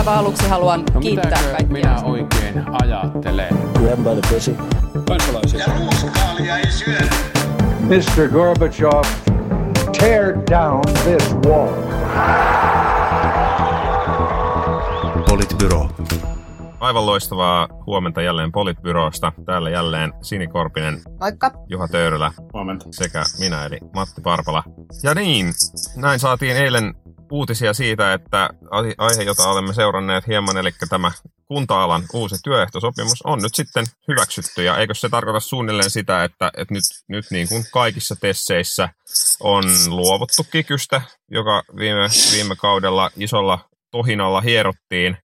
aivan aluksi haluan No kiittää kaikkia. minä oikein ajattelen? Grab by the pussy. kansalaisia. Ja ruuskaalia ei syödä. Mr. Gorbachev, tear down this wall. Politbyro. Aivan loistavaa huomenta jälleen Politbyrosta. Täällä jälleen Sini Korpinen, Moikka. Juha Töyrylä Huomenta. sekä minä eli Matti Parpala. Ja niin, näin saatiin eilen uutisia siitä, että ai- aihe, jota olemme seuranneet hieman, eli tämä kunta-alan uusi työehtosopimus on nyt sitten hyväksytty. Ja eikö se tarkoita suunnilleen sitä, että, että nyt, nyt niin kuin kaikissa tesseissä on luovuttu kikystä, joka viime, viime kaudella isolla tohinalla hierottiin.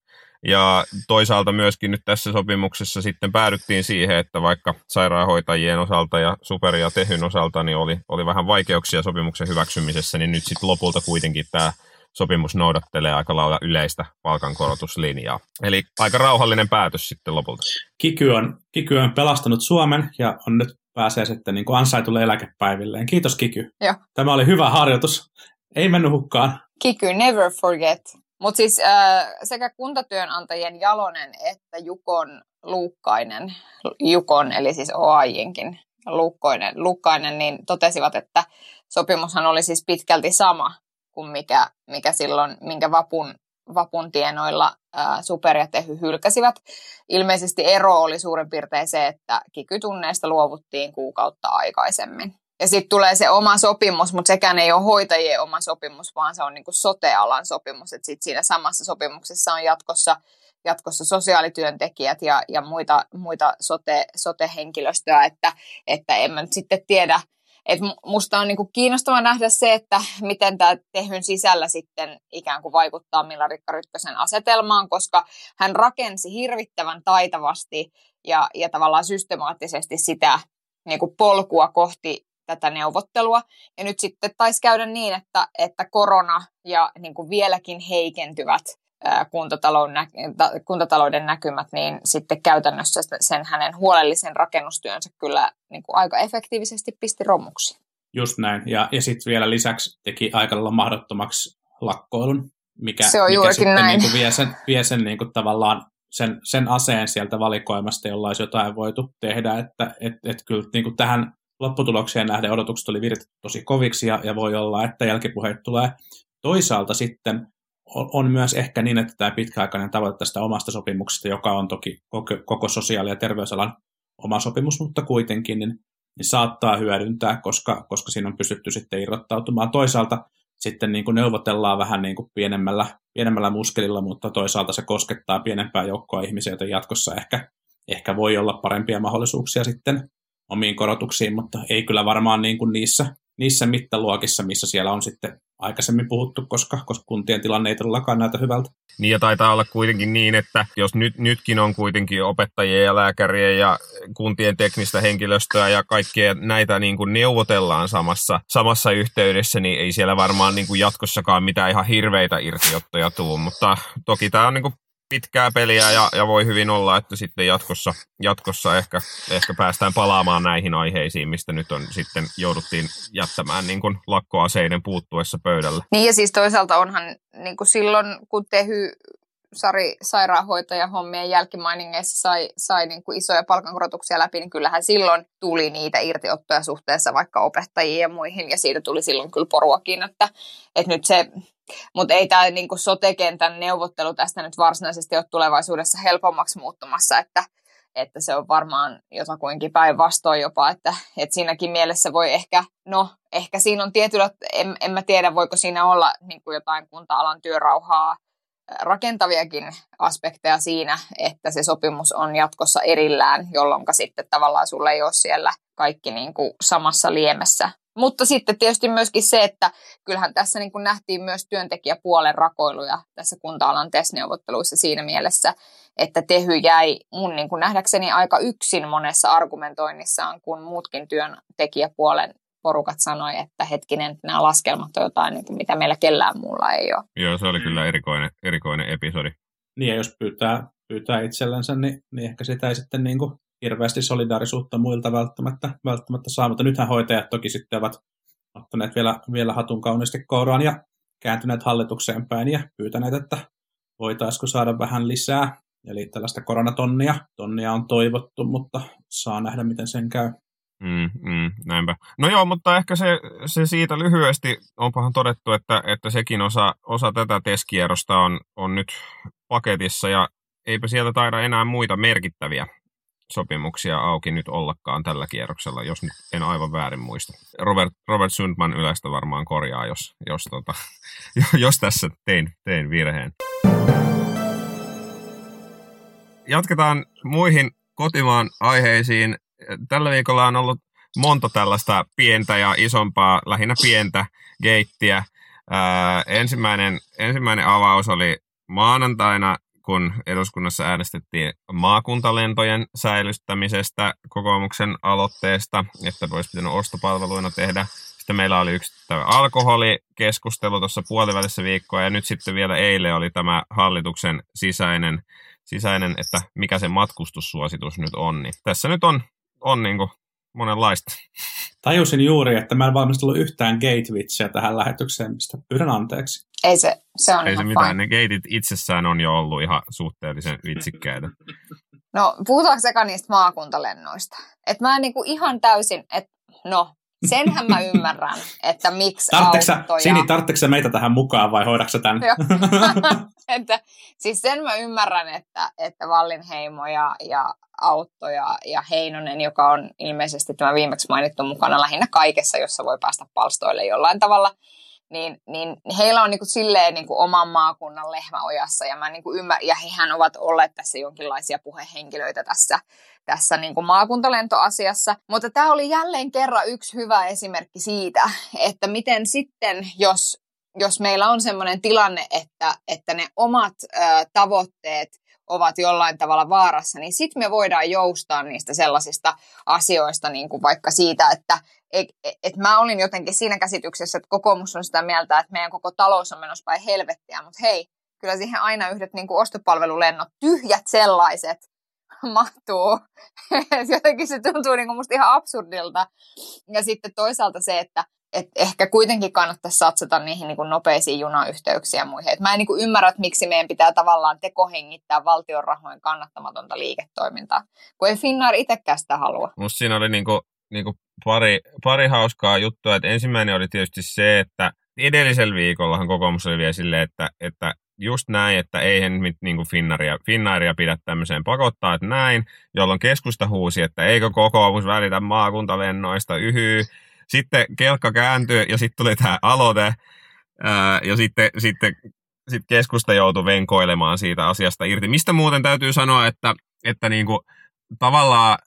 Ja toisaalta myöskin nyt tässä sopimuksessa sitten päädyttiin siihen, että vaikka sairaanhoitajien osalta ja Super ja Tehyn osalta niin oli, oli vähän vaikeuksia sopimuksen hyväksymisessä, niin nyt sitten lopulta kuitenkin tämä sopimus noudattelee aika lailla yleistä palkankorotuslinjaa. Eli aika rauhallinen päätös sitten lopulta. Kiky on, Kiky on pelastanut Suomen ja on nyt pääsee sitten niin kuin ansaitulle eläkepäivilleen. Kiitos Kiky. Joo. Tämä oli hyvä harjoitus. Ei mennyt hukkaan. Kiky, never forget. Mutta siis äh, sekä kuntatyönantajien Jalonen että Jukon Luukkainen, Jukon eli siis OAJinkin Luukkoinen, Luukkainen, niin totesivat, että sopimushan oli siis pitkälti sama kuin mikä, mikä silloin, minkä vapun, vapun tienoilla äh, Super ja Tehy hylkäsivät. Ilmeisesti ero oli suurin piirtein se, että kikytunneista luovuttiin kuukautta aikaisemmin. Ja sitten tulee se oma sopimus, mutta sekään ei ole hoitajien oma sopimus, vaan se on niinku sote-alan sopimus. Että sitten siinä samassa sopimuksessa on jatkossa, jatkossa sosiaalityöntekijät ja, ja muita, muita sote, sote-henkilöstöä, että, että en mä nyt sitten tiedä. Et mu- musta on niinku kiinnostava nähdä se, että miten tämä tehyn sisällä sitten ikään kuin vaikuttaa Milla-Rikka Rytkösen asetelmaan, koska hän rakensi hirvittävän taitavasti ja, ja tavallaan systemaattisesti sitä niin kuin polkua kohti tätä neuvottelua. Ja nyt sitten taisi käydä niin, että, että korona ja niin kuin vieläkin heikentyvät kuntatalouden, nä- ta- kuntatalouden näkymät, niin sitten käytännössä sen hänen huolellisen rakennustyönsä kyllä niin kuin aika efektiivisesti pisti romuksi. Just näin. Ja, ja sitten vielä lisäksi teki aika lailla mahdottomaksi lakkoilun, mikä, Se on mikä sitten näin. Niin kuin vie sen, vie sen niin kuin tavallaan sen, sen aseen sieltä valikoimasta, jolla olisi jotain voitu tehdä. Että et, et kyllä niin kuin tähän lopputulokseen nähden odotukset oli viritetty tosi koviksi ja, ja voi olla, että jälkipuheet tulee. Toisaalta sitten on, myös ehkä niin, että tämä pitkäaikainen tavoite tästä omasta sopimuksesta, joka on toki koko, koko sosiaali- ja terveysalan oma sopimus, mutta kuitenkin, niin, niin saattaa hyödyntää, koska, koska siinä on pystytty sitten irrottautumaan. Toisaalta sitten niin kuin neuvotellaan vähän niin kuin pienemmällä, pienemmällä muskelilla, mutta toisaalta se koskettaa pienempää joukkoa ihmisiä, joten jatkossa ehkä, ehkä voi olla parempia mahdollisuuksia sitten omiin korotuksiin, mutta ei kyllä varmaan niin kuin niissä, niissä mittaluokissa, missä siellä on sitten aikaisemmin puhuttu, koska, koska kuntien tilanne ei todellakaan näytä hyvältä. Niin ja taitaa olla kuitenkin niin, että jos nyt, nytkin on kuitenkin opettajien ja lääkärien ja kuntien teknistä henkilöstöä ja kaikkea näitä niin kuin neuvotellaan samassa, samassa yhteydessä, niin ei siellä varmaan niin kuin jatkossakaan mitään ihan hirveitä irtiottoja tuu, mutta toki tämä on niin kuin pitkää peliä ja, ja voi hyvin olla, että sitten jatkossa, jatkossa ehkä, ehkä päästään palaamaan näihin aiheisiin, mistä nyt on sitten jouduttiin jättämään niin kuin lakkoaseiden puuttuessa pöydälle. Niin ja siis toisaalta onhan niin kuin silloin, kun Tehy Sari sairaanhoitaja hommien jälkimainingeissa sai, sai niin kuin isoja palkankorotuksia läpi, niin kyllähän silloin tuli niitä irtiottoja suhteessa vaikka opettajiin ja muihin, ja siitä tuli silloin kyllä poruakin, että, että nyt se, mutta ei tämä niin kuin sote-kentän neuvottelu tästä nyt varsinaisesti ole tulevaisuudessa helpommaksi muuttumassa, että, että se on varmaan jotakuinkin päinvastoin jopa, että, että siinäkin mielessä voi ehkä, no ehkä siinä on tietyllä, en, en mä tiedä voiko siinä olla niin kuin jotain kunta-alan työrauhaa rakentaviakin aspekteja siinä, että se sopimus on jatkossa erillään, jolloin sitten tavallaan sulla ei ole siellä kaikki niin kuin samassa liemessä. Mutta sitten tietysti myöskin se, että kyllähän tässä niin kuin nähtiin myös työntekijäpuolen rakoiluja tässä kunta-alan TES-neuvotteluissa siinä mielessä, että Tehy jäi mun niin kuin nähdäkseni aika yksin monessa argumentoinnissaan, kun muutkin työntekijäpuolen porukat sanoi, että hetkinen, nämä laskelmat on jotain, niin kuin mitä meillä kellään muulla ei ole. Joo, se oli kyllä erikoinen, erikoinen episodi. Niin ja jos pyytää, pyytää itsellensä, niin, niin ehkä sitä ei sitten niin kuin hirveästi solidaarisuutta muilta välttämättä, välttämättä saa, mutta nythän hoitajat toki sitten ovat ottaneet vielä, vielä hatun kauniisti kouraan ja kääntyneet hallitukseen päin ja pyytäneet, että voitaisiko saada vähän lisää. Eli tällaista koronatonnia. Tonnia on toivottu, mutta saa nähdä, miten sen käy. Mm, mm, näinpä. No joo, mutta ehkä se, se siitä lyhyesti, onpahan todettu, että, että sekin osa, osa tätä teskierrosta on, on nyt paketissa ja eipä sieltä taida enää muita merkittäviä sopimuksia auki nyt ollakaan tällä kierroksella, jos nyt en aivan väärin muista. Robert, Robert Sundman yleistä varmaan korjaa, jos, jos, tota, jos tässä tein, tein virheen. Jatketaan muihin kotimaan aiheisiin. Tällä viikolla on ollut monta tällaista pientä ja isompaa, lähinnä pientä geittiä. Ensimmäinen, ensimmäinen avaus oli maanantaina kun eduskunnassa äänestettiin maakuntalentojen säilyttämisestä kokoomuksen aloitteesta, että olisi pitänyt ostopalveluina tehdä. Sitten meillä oli yksi alkoholikeskustelu tuossa puolivälissä viikkoa, ja nyt sitten vielä eilen oli tämä hallituksen sisäinen, sisäinen että mikä se matkustussuositus nyt on. Niin tässä nyt on, on niin kuin monenlaista. Tajusin juuri, että mä en valmistellut yhtään gate tähän lähetykseen, mistä pyydän anteeksi. Ei se, se on Ei ihan se mitään, fine. ne geitit itsessään on jo ollut ihan suhteellisen vitsikkäitä. No, puhutaanko seka niistä maakuntalennoista? Et mä en niinku ihan täysin, että no, senhän mä ymmärrän, että miksi Tartteksä, autoja... Sini, tartteksä meitä tähän mukaan vai hoidaksä tämän? Joo. että, siis sen mä ymmärrän, että, että Vallinheimo ja, ja Autto ja, ja Heinonen, joka on ilmeisesti tämä viimeksi mainittu mukana lähinnä kaikessa, jossa voi päästä palstoille jollain tavalla, niin, niin heillä on niin kuin silleen niin kuin oman maakunnan lehmäojassa ja, mä niin kuin ymmär- ja hehän ovat olleet tässä jonkinlaisia puhehenkilöitä tässä, tässä niin kuin maakuntalentoasiassa. Mutta tämä oli jälleen kerran yksi hyvä esimerkki siitä, että miten sitten, jos, jos meillä on sellainen tilanne, että, että ne omat ö, tavoitteet ovat jollain tavalla vaarassa, niin sitten me voidaan joustaa niistä sellaisista asioista, niin kuin vaikka siitä, että et, et mä olin jotenkin siinä käsityksessä, että kokoomus on sitä mieltä, että meidän koko talous on menossa päin helvettiä, mutta hei, kyllä siihen aina yhdet niin kuin ostopalvelulennot, tyhjät sellaiset, mahtuu. Jotenkin se tuntuu niin kuin musta ihan absurdilta. Ja sitten toisaalta se, että et ehkä kuitenkin kannattaisi satsata niihin niin kuin nopeisiin junayhteyksiin ja muihin. Et mä en niin kuin ymmärrä, että miksi meidän pitää tavallaan tekohengittää valtion rahojen kannattamatonta liiketoimintaa, kun ei Finnair itsekään sitä halua. Musta siinä oli niinku, niinku pari, pari hauskaa juttua. Et ensimmäinen oli tietysti se, että edellisellä viikollahan kokoomus oli vielä silleen, että, että just näin, että eihän mit, niin kuin Finnairia, Finnairia pidä tämmöiseen pakottaa, että näin, jolloin keskusta huusi, että eikö kokoomus välitä maakuntalennoista, yhyy. Sitten kelkka kääntyi ja sitten tuli tämä aloite ää, ja sitten, sitten sit keskusta joutui venkoilemaan siitä asiasta irti. Mistä muuten täytyy sanoa, että, että niinku, tavallaan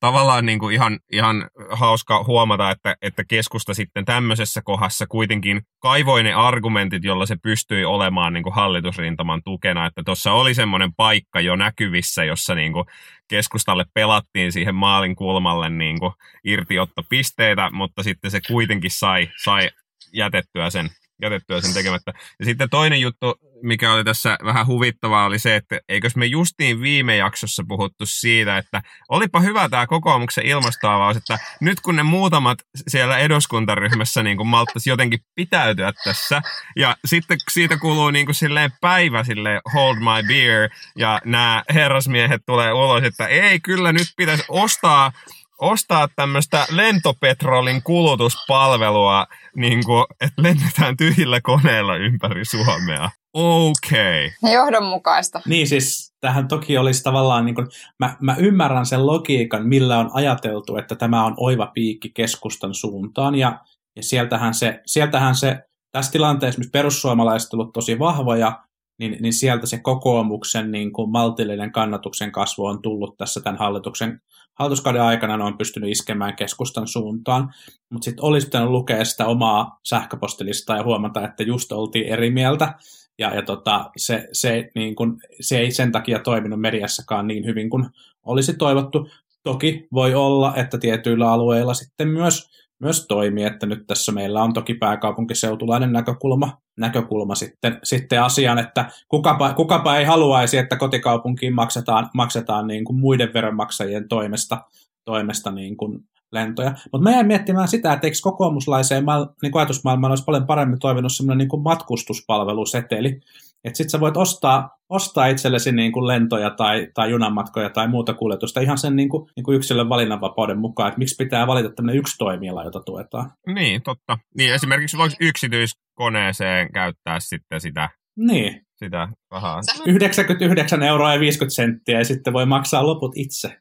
tavallaan niin kuin ihan, ihan hauska huomata, että, että keskusta sitten tämmöisessä kohdassa kuitenkin kaivoi ne argumentit, jolla se pystyi olemaan niin kuin hallitusrintaman tukena. Että tuossa oli semmoinen paikka jo näkyvissä, jossa niin kuin keskustalle pelattiin siihen maalin kulmalle niin kuin irtiottopisteitä, mutta sitten se kuitenkin sai, sai jätettyä sen jätettyä sen tekemättä. Ja sitten toinen juttu, mikä oli tässä vähän huvittavaa, oli se, että eikös me justiin viime jaksossa puhuttu siitä, että olipa hyvä tämä kokoomuksen ilmastoavaus, että nyt kun ne muutamat siellä eduskuntaryhmässä niin kuin malttaisi jotenkin pitäytyä tässä, ja sitten siitä kuluu niin kuin silleen päivä silleen hold my beer, ja nämä herrasmiehet tulee ulos, että ei, kyllä nyt pitäisi ostaa ostaa tämmöistä lentopetrolin kulutuspalvelua, niin kuin, että lennetään tyhjillä koneilla ympäri Suomea. Okei. Okay. Johdonmukaista. Niin siis tähän toki olisi tavallaan, niin kuin, mä, mä ymmärrän sen logiikan, millä on ajateltu, että tämä on oiva piikki keskustan suuntaan, ja, ja sieltähän, se, sieltähän se, tässä tilanteessa, missä perussuomalaiset ovat tosi vahvoja, niin, niin sieltä se kokoomuksen niin kuin maltillinen kannatuksen kasvu on tullut tässä tämän hallituksen hallituskauden aikana ne on pystynyt iskemään keskustan suuntaan, mutta sitten olisi pitänyt lukea sitä omaa sähköpostilistaa ja huomata, että just oltiin eri mieltä, ja, ja tota, se, se, niin kun, se ei sen takia toiminut mediassakaan niin hyvin kuin olisi toivottu. Toki voi olla, että tietyillä alueilla sitten myös, myös toimii, että nyt tässä meillä on toki pääkaupunkiseutulainen näkökulma, näkökulma sitten, sitten asiaan, että kukapa, kukapa ei haluaisi, että kotikaupunkiin maksetaan, maksetaan niin kuin muiden veronmaksajien toimesta, toimesta niin kuin lentoja. Mutta mä jäin miettimään sitä, että eikö kokoomuslaiseen niin ajatusmaailmaan olisi paljon paremmin toiminut semmoinen niin matkustuspalveluseteli, että sit sä voit ostaa ostaa itsellesi niin kuin lentoja tai, tai junanmatkoja tai muuta kuljetusta ihan sen niin kuin, niin kuin yksilön valinnanvapauden mukaan, että miksi pitää valita tämmöinen yksi toimiala, jota tuetaan. Niin, totta. Niin esimerkiksi voiko yksityiskoneeseen käyttää sitten sitä, Niin, sitä rahaa? 99 euroa ja 50 senttiä ja sitten voi maksaa loput itse.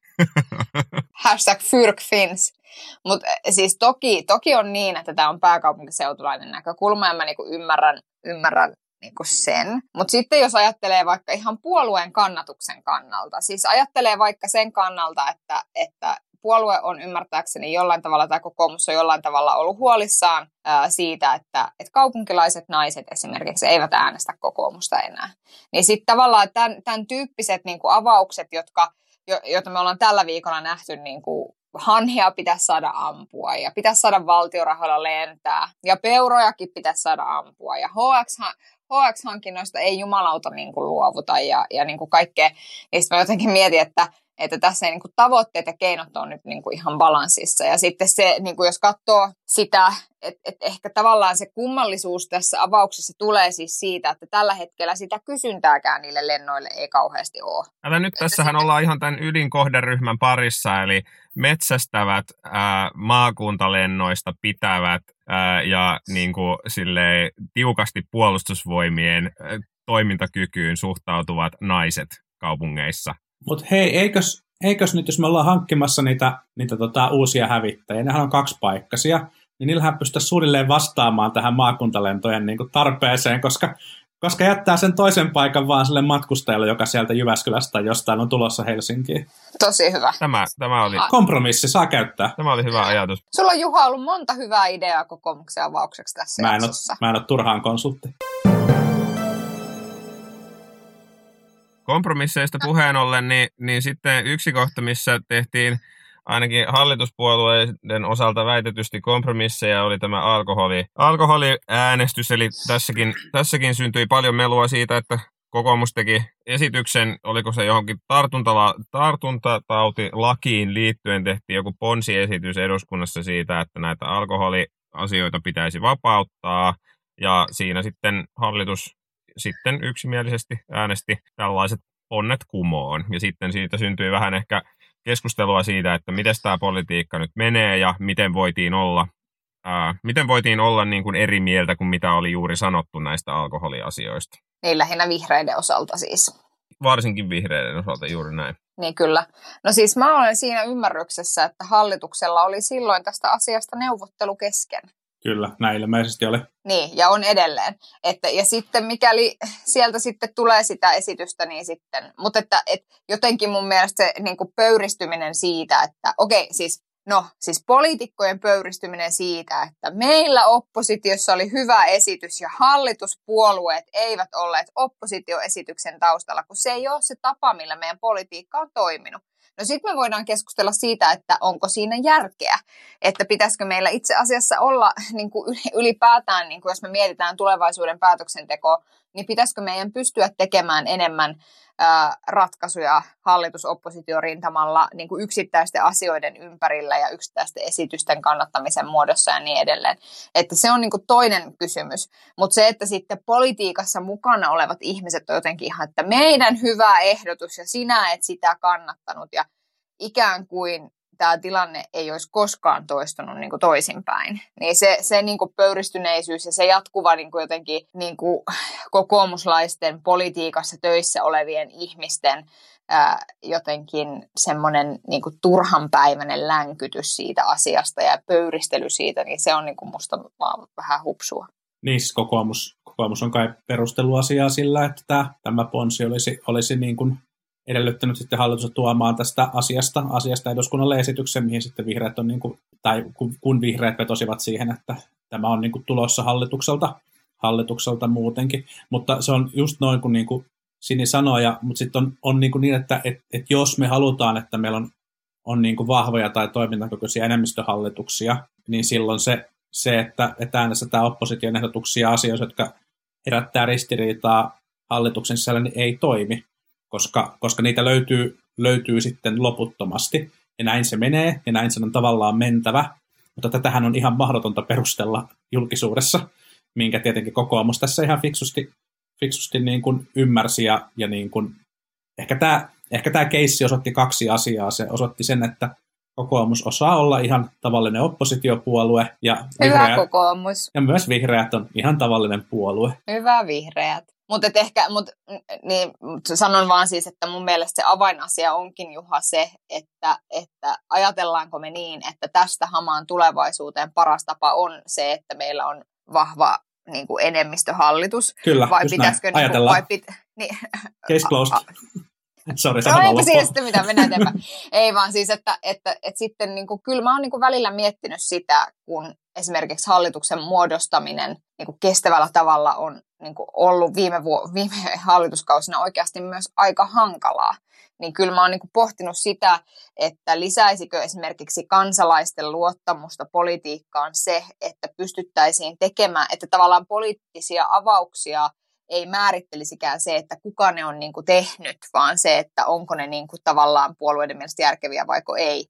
Hashtag fyrkfins. Mutta siis toki, toki on niin, että tämä on pääkaupunkiseutulainen näkökulma ja mä niinku ymmärrän, ymmärrän niinku sen. Mutta sitten jos ajattelee vaikka ihan puolueen kannatuksen kannalta, siis ajattelee vaikka sen kannalta, että, että puolue on ymmärtääkseni jollain tavalla, tai kokoomus on jollain tavalla ollut huolissaan ää, siitä, että, että kaupunkilaiset naiset esimerkiksi eivät äänestä kokoomusta enää. Niin sitten tavallaan tämän, tämän tyyppiset niin kuin avaukset, jotka, jo, me ollaan tällä viikolla nähty, niin kuin hanhia pitäisi saada ampua ja pitäisi saada valtiorahoilla lentää ja peurojakin pitäisi saada ampua ja HX, HX-hankinnoista ei jumalauta niin kuin luovuta ja, ja niin kuin kaikkea. Niistä mä jotenkin mietin, että että tässä ei, niin kuin, tavoitteet ja keinot on nyt niin kuin, ihan balanssissa. Ja sitten se, niin kuin, jos katsoo sitä, että et ehkä tavallaan se kummallisuus tässä avauksessa tulee siis siitä, että tällä hetkellä sitä kysyntääkään niille lennoille ei kauheasti ole. Älä nyt, tässähän ollaan ihan tämän ydinkohderyhmän parissa, eli metsästävät ää, maakuntalennoista pitävät ää, ja niin kuin, silleen, tiukasti puolustusvoimien ää, toimintakykyyn suhtautuvat naiset kaupungeissa. Mutta hei, eikös, eikös nyt, jos me ollaan hankkimassa niitä, niitä tota, uusia hävittäjiä, nehän on kaksipaikkaisia, niin niillähän pystyisi suunnilleen vastaamaan tähän maakuntalentojen niin kuin tarpeeseen, koska, koska jättää sen toisen paikan vaan sille matkustajalle, joka sieltä Jyväskylästä tai jostain on tulossa Helsinkiin. Tosi hyvä. Tämä, tämä, oli, Kompromissi, saa käyttää. tämä oli hyvä ajatus. Sulla on Juha ollut monta hyvää ideaa kokoomuksen avaukseksi tässä Mä en, ole, mä en ole turhaan konsultti. Kompromisseista puheen ollen, niin, niin sitten yksi kohta, missä tehtiin ainakin hallituspuolueiden osalta väitetysti kompromisseja, oli tämä alkoholi, alkoholiäänestys. Eli tässäkin, tässäkin syntyi paljon melua siitä, että kokoomus teki esityksen, oliko se johonkin tartuntala, tartuntatautilakiin liittyen tehtiin joku ponsiesitys eduskunnassa siitä, että näitä alkoholiasioita pitäisi vapauttaa. Ja siinä sitten hallitus sitten yksimielisesti äänesti tällaiset ponnet kumoon. Ja sitten siitä syntyi vähän ehkä keskustelua siitä, että miten tämä politiikka nyt menee ja miten voitiin olla, ää, miten voitiin olla niin kuin eri mieltä kuin mitä oli juuri sanottu näistä alkoholiasioista. Niin lähinnä vihreiden osalta siis. Varsinkin vihreiden osalta juuri näin. Niin kyllä. No siis mä olen siinä ymmärryksessä, että hallituksella oli silloin tästä asiasta neuvottelu kesken. Kyllä, näin ilmeisesti oli. Niin, ja on edelleen. Että, ja sitten mikäli sieltä sitten tulee sitä esitystä, niin sitten, mutta että et jotenkin mun mielestä se niin kuin pöyristyminen siitä, että okei, siis No, siis poliitikkojen pöyristyminen siitä, että meillä oppositiossa oli hyvä esitys ja hallituspuolueet eivät olleet oppositioesityksen taustalla, kun se ei ole se tapa, millä meidän politiikka on toiminut. No sitten me voidaan keskustella siitä, että onko siinä järkeä, että pitäisikö meillä itse asiassa olla niin kuin ylipäätään, niin kuin jos me mietitään tulevaisuuden päätöksentekoa, niin pitäisikö meidän pystyä tekemään enemmän ää, ratkaisuja hallitus-oppositiorintamalla niin kuin yksittäisten asioiden ympärillä ja yksittäisten esitysten kannattamisen muodossa ja niin edelleen. Että se on niin kuin toinen kysymys. Mutta se, että sitten politiikassa mukana olevat ihmiset on jotenkin ihan, että meidän hyvä ehdotus ja sinä et sitä kannattanut ikään kuin tämä tilanne ei olisi koskaan toistunut niin kuin toisinpäin. Niin se, se niin kuin pöyristyneisyys ja se jatkuva niin kuin jotenkin niin kuin kokoomuslaisten politiikassa töissä olevien ihmisten ää, jotenkin semmoinen niin turhanpäiväinen länkytys siitä asiasta ja pöyristely siitä, niin se on niin kuin musta vaan vähän hupsua. Niin, siis kokoomus, kokoomus on kai perustellut asiaa sillä, että tämä ponsi olisi, olisi niin kuin edellyttänyt sitten hallitus tuomaan tästä asiasta, asiasta eduskunnalle esityksen, mihin sitten vihreät on, niin kuin, tai kun, kun vihreät vetosivat siihen, että tämä on niin kuin tulossa hallitukselta, hallitukselta muutenkin. Mutta se on just noin kuin, niin kuin Sini sanoi, ja, mutta sitten on, on niin, kuin niin, että et, et jos me halutaan, että meillä on, on niin kuin vahvoja tai toimintakykyisiä enemmistöhallituksia, niin silloin se, se että, että äänestetään opposition ehdotuksia asioissa, jotka herättää ristiriitaa hallituksen sisällä, niin ei toimi koska, koska niitä löytyy, löytyy sitten loputtomasti. Ja näin se menee, ja näin se on tavallaan mentävä. Mutta tätähän on ihan mahdotonta perustella julkisuudessa, minkä tietenkin kokoomus tässä ihan fiksusti fiksusti niin kuin ymmärsi ja, ja niin kuin, ehkä tämä ehkä tämä keissi osoitti kaksi asiaa. Se osoitti sen, että kokoomus osaa olla ihan tavallinen oppositiopuolue. Ja Hyvä vihreät, kokoomus. ja myös vihreät on ihan tavallinen puolue. Hyvä vihreät. Mutta ehkä, mut, niin, mut sanon vaan siis, että mun mielestä se avainasia onkin Juha se, että, että ajatellaanko me niin, että tästä hamaan tulevaisuuteen paras tapa on se, että meillä on vahva niin kuin enemmistöhallitus. Kyllä, vai pitäisikö, näin. niin kuin, vai pit, niin, Case closed. Sorry, No eipä siinä sitten mitä mennään eteenpäin. Ei vaan siis, että, että, että sitten niin kuin, kyllä mä oon niin kuin välillä miettinyt sitä, kun esimerkiksi hallituksen muodostaminen niin kuin kestävällä tavalla on niin kuin ollut viime, vuo, viime hallituskausina oikeasti myös aika hankalaa. Niin kyllä mä oon niin kuin pohtinut sitä, että lisäisikö esimerkiksi kansalaisten luottamusta politiikkaan se, että pystyttäisiin tekemään, että tavallaan poliittisia avauksia ei määrittelisikään se, että kuka ne on niin kuin tehnyt, vaan se, että onko ne niin kuin tavallaan puolueiden mielestä järkeviä vaiko ei.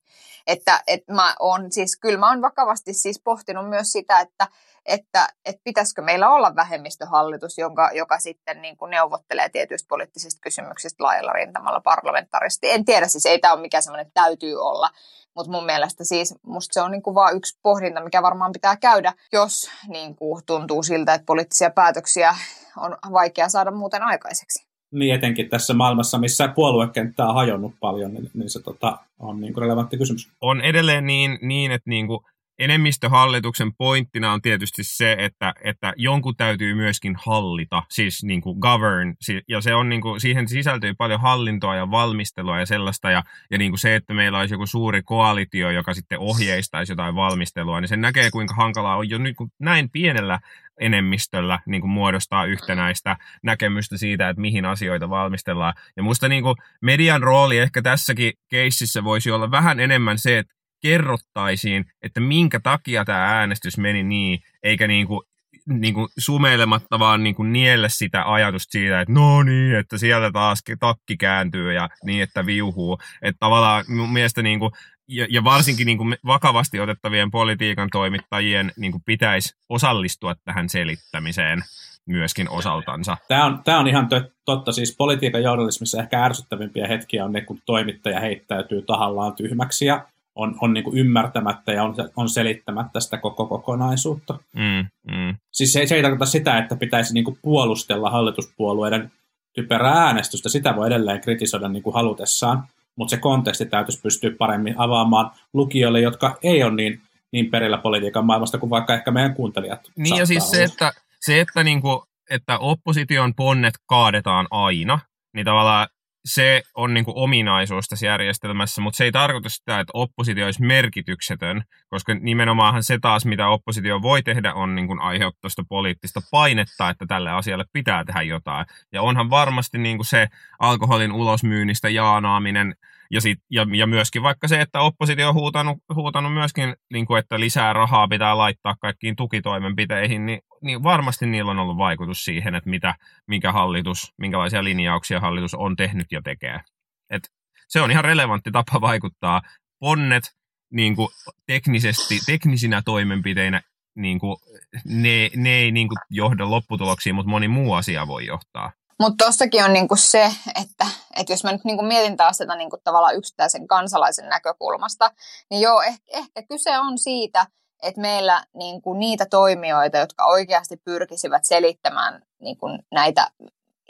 Että, että mä on, siis, kyllä mä oon vakavasti siis pohtinut myös sitä, että, että, että pitäisikö meillä olla vähemmistöhallitus, jonka, joka sitten niin kuin neuvottelee tietyistä poliittisista kysymyksistä laajalla rintamalla parlamentaarisesti. En tiedä, siis ei tämä ole mikään semmoinen, että täytyy olla, mutta mun mielestä siis musta se on niin kuin vaan yksi pohdinta, mikä varmaan pitää käydä, jos niin kuin tuntuu siltä, että poliittisia päätöksiä on vaikea saada muuten aikaiseksi. Niin etenkin tässä maailmassa, missä puoluekenttä on hajonnut paljon, niin, niin se tota, on niin kuin relevantti kysymys. on edelleen niin, niin että niin kuin enemmistöhallituksen pointtina on tietysti se, että, että jonkun täytyy myöskin hallita, siis niin kuin govern, ja se on niin kuin, siihen sisältyy paljon hallintoa ja valmistelua ja sellaista, ja, ja niin kuin se, että meillä olisi joku suuri koalitio, joka sitten ohjeistaisi jotain valmistelua, niin sen näkee, kuinka hankalaa on jo nyt kun näin pienellä enemmistöllä niin kuin muodostaa yhtenäistä näkemystä siitä, että mihin asioita valmistellaan. Ja musta niin kuin median rooli ehkä tässäkin keississä voisi olla vähän enemmän se, että kerrottaisiin, että minkä takia tämä äänestys meni niin, eikä niin kuin, niin kuin sumeilematta vaan niin kuin niellä sitä ajatusta siitä, että no niin, että sieltä taas takki kääntyy ja niin, että viuhuu. Että tavallaan mun mielestä niin kuin, ja, ja varsinkin niin kuin vakavasti otettavien politiikan toimittajien niin kuin pitäisi osallistua tähän selittämiseen myöskin osaltansa. Tämä on, tämä on ihan totta. Siis politiikan journalismissa ehkä ärsyttävimpiä hetkiä on ne, kun toimittaja heittäytyy tahallaan tyhmäksi ja on, on niin kuin ymmärtämättä ja on, on selittämättä sitä koko kokonaisuutta. Mm, mm. Siis se, se ei tarkoita sitä, että pitäisi niin kuin puolustella hallituspuolueiden typerää äänestystä. Sitä voi edelleen kritisoida niin kuin halutessaan, mutta se konteksti täytyisi pystyä paremmin avaamaan lukijoille, jotka ei ole niin, niin perillä politiikan maailmasta kuin vaikka ehkä meidän kuuntelijat Niin ja siis se, olla. että, se, että, niinku, että opposition ponnet kaadetaan aina, niin tavallaan se on niinku ominaisuus tässä järjestelmässä, mutta se ei tarkoita sitä, että oppositio olisi merkityksetön, koska nimenomaanhan se taas, mitä oppositio voi tehdä, on niinku aiheuttaa sitä poliittista painetta, että tälle asialle pitää tehdä jotain. Ja onhan varmasti niinku se alkoholin ulosmyynnistä jaanaaminen, ja, sit, ja, ja myöskin vaikka se, että oppositio on huutanut, huutanut myöskin, niin kuin, että lisää rahaa pitää laittaa kaikkiin tukitoimenpiteihin, niin, niin varmasti niillä on ollut vaikutus siihen, että mitä, mikä hallitus, minkälaisia linjauksia hallitus on tehnyt ja tekee. Et se on ihan relevantti tapa vaikuttaa. Ponnet niin kuin teknisesti, teknisinä toimenpiteinä, niin kuin, ne, ne ei niin kuin johda lopputuloksiin, mutta moni muu asia voi johtaa. Mutta tuossakin on niinku se, että, että jos mä nyt niinku mietin taas sitä niinku tavallaan yksittäisen kansalaisen näkökulmasta, niin joo, ehkä, ehkä kyse on siitä, että meillä niinku niitä toimijoita, jotka oikeasti pyrkisivät selittämään niinku näitä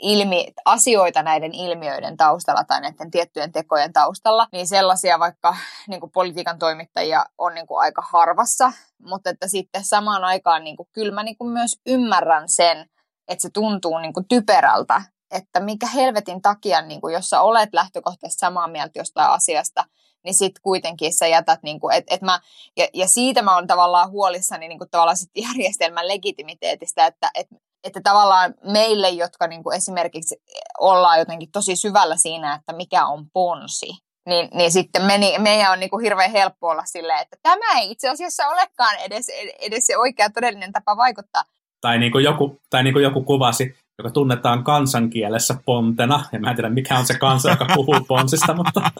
ilmi, asioita näiden ilmiöiden taustalla tai näiden tiettyjen tekojen taustalla, niin sellaisia vaikka niin kuin politiikan toimittajia on niin kuin aika harvassa, mutta että sitten samaan aikaan niin kuin, kyllä mä niin kuin myös ymmärrän sen, että se tuntuu niin kuin typerältä, että mikä helvetin takia, niin kuin, jos sä olet lähtökohtaisesti samaa mieltä jostain asiasta, niin sitten kuitenkin sä jätät, niin kuin, et, et mä, ja, ja siitä mä oon tavallaan huolissani niin kuin tavallaan sit järjestelmän legitimiteetistä, että et, että tavallaan meille, jotka niin kuin esimerkiksi ollaan jotenkin tosi syvällä siinä, että mikä on ponsi, niin, niin sitten meni, meidän on niin kuin hirveän helppo olla silleen, että tämä ei itse asiassa olekaan edes, edes se oikea todellinen tapa vaikuttaa. Tai niin kuin joku, tai niin kuin joku kuvasi, joka tunnetaan kansankielessä pontena, ja mä en tiedä mikä on se kansa, joka puhuu ponsista, mutta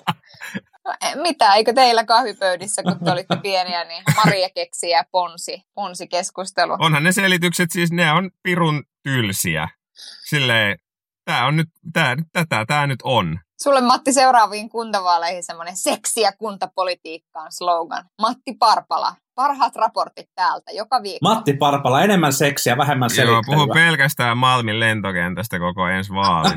No, mitä, eikö teillä kahvipöydissä, kun te olitte pieniä, niin Maria keksi ja ponsi, ponsi keskustelu. Onhan ne selitykset siis, ne on pirun tylsiä. silleen, tää on nyt, tää, tätä tää nyt on. Sulle Matti seuraaviin kuntavaaleihin semmoinen seksiä kuntapolitiikkaan slogan. Matti Parpala, parhaat raportit täältä joka viikko. Matti Parpala, enemmän seksiä, vähemmän Joo, selittelyä. puhun pelkästään Malmin lentokentästä koko ensi vaalin.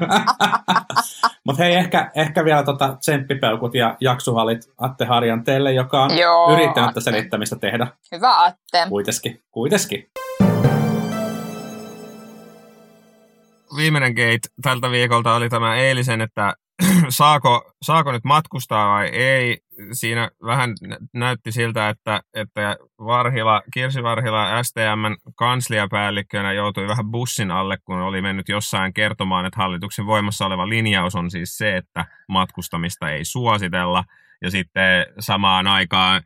Mutta hei, ehkä, ehkä vielä tota tsemppipeukut ja jaksuhalit Atte Harjanteelle, joka on Joo, yrittänyt Atte. selittämistä tehdä. Hyvä Atte. Kuitenkin, kuitenkin. Viimeinen gate tältä viikolta oli tämä eilisen, että saako, saako nyt matkustaa vai ei. Siinä vähän nä- näytti siltä, että, että Varhila, Kirsi Varhila STMn kansliapäällikkönä joutui vähän bussin alle, kun oli mennyt jossain kertomaan, että hallituksen voimassa oleva linjaus on siis se, että matkustamista ei suositella. Ja sitten samaan aikaan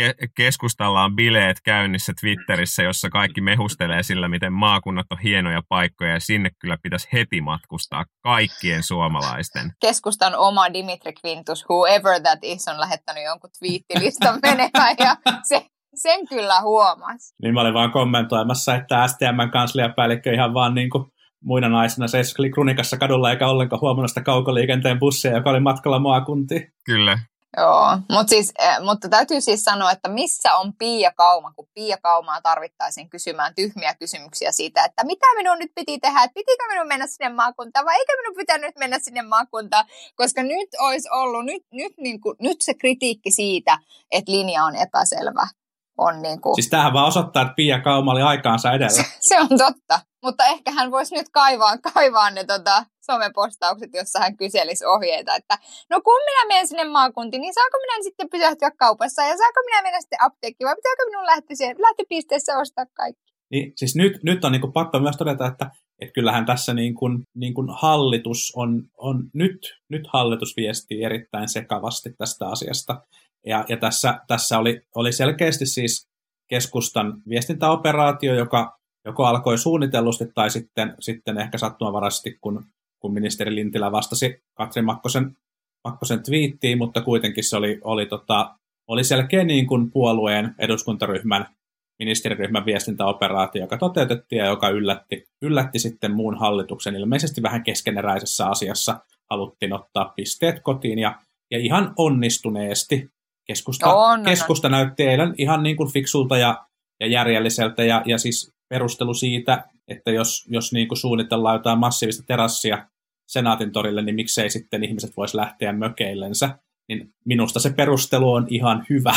ke- keskustellaan bileet käynnissä Twitterissä, jossa kaikki mehustelee sillä, miten maakunnat on hienoja paikkoja ja sinne kyllä pitäisi heti matkustaa kaikkien suomalaisten. Keskustan oma Dimitri Quintus, whoever that is, on lähettänyt jonkun twiittilistan menemään ja se, sen kyllä huomas. Niin mä olin vaan kommentoimassa, että STMn kansliapäällikkö ihan vaan niin kuin muina naisina seiskeli Krunikassa kadulla eikä ollenkaan huomannut sitä kaukoliikenteen bussia, joka oli matkalla maakuntiin. Kyllä. Joo, Mut siis, eh, mutta täytyy siis sanoa, että missä on Pia Kauma, kun Pia Kaumaa tarvittaisiin kysymään tyhmiä kysymyksiä siitä, että mitä minun nyt piti tehdä, että pitikö minun mennä sinne maakuntaan vai eikö minun pitänyt mennä sinne maakuntaan, koska nyt olisi ollut, nyt, nyt, niin kuin, nyt se kritiikki siitä, että linja on epäselvä, on niin kuin, Siis tämähän vaan osoittaa, että Pia Kauma oli aikaansa edellä. se on totta. Mutta ehkä hän voisi nyt kaivaa, kaivaa ne tota, somepostaukset, jossa hän kyselisi ohjeita, että no kun minä menen sinne maakuntiin, niin saako minä sitten pysähtyä kaupassa ja saako minä mennä sitten apteekkiin vai pitääkö minun lähteä siihen lähtöpisteessä ostaa kaikki? Niin, siis nyt, nyt on niin pakko myös todeta, että, että kyllähän tässä niin kuin, niin kuin hallitus on, on nyt, nyt hallitus viestii erittäin sekavasti tästä asiasta. Ja, ja tässä, tässä oli, oli selkeästi siis keskustan viestintäoperaatio, joka joko alkoi suunnitellusti tai sitten, sitten ehkä sattumanvaraisesti, kun, kun ministeri Lintilä vastasi Katri Makkosen, Makkosen twiittiin, mutta kuitenkin se oli, oli, tota, oli selkeä niin kuin puolueen eduskuntaryhmän ministeriryhmän viestintäoperaatio, joka toteutettiin ja joka yllätti, yllätti sitten muun hallituksen. Ilmeisesti vähän keskeneräisessä asiassa haluttiin ottaa pisteet kotiin ja, ja ihan onnistuneesti. Keskusta, On, on, keskusta näytti eilen ihan niin kuin fiksulta ja, ja järjelliseltä ja, ja siis perustelu siitä, että jos, jos niin kuin suunnitellaan jotain massiivista terassia Senaatin torille, niin miksei sitten ihmiset vois lähteä mökeillensä, niin minusta se perustelu on ihan hyvä.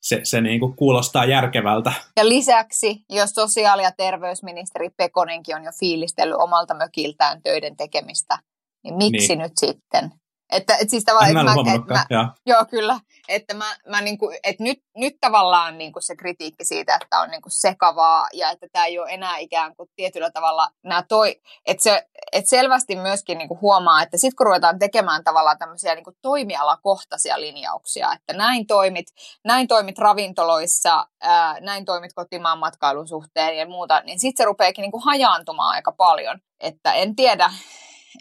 Se, se niin kuin kuulostaa järkevältä. Ja lisäksi, jos sosiaali- ja terveysministeri Pekonenkin on jo fiilistellyt omalta mökiltään töiden tekemistä, niin miksi Niin. nyt sitten? Että, et siis tavallaan, En mä että ollut mä, mä. Joo. Kyllä. Että mä, mä niinku, et nyt, nyt tavallaan niinku se kritiikki siitä, että on niinku sekavaa ja että tämä ei ole enää ikään kuin tietyllä tavalla nämä toi, että se, et selvästi myöskin niinku huomaa, että sitten kun ruvetaan tekemään tavallaan tämmöisiä niinku toimialakohtaisia linjauksia, että näin toimit, näin toimit ravintoloissa, ää, näin toimit kotimaan matkailun suhteen ja muuta, niin sitten se rupeakin niinku hajaantumaan aika paljon. Että en tiedä,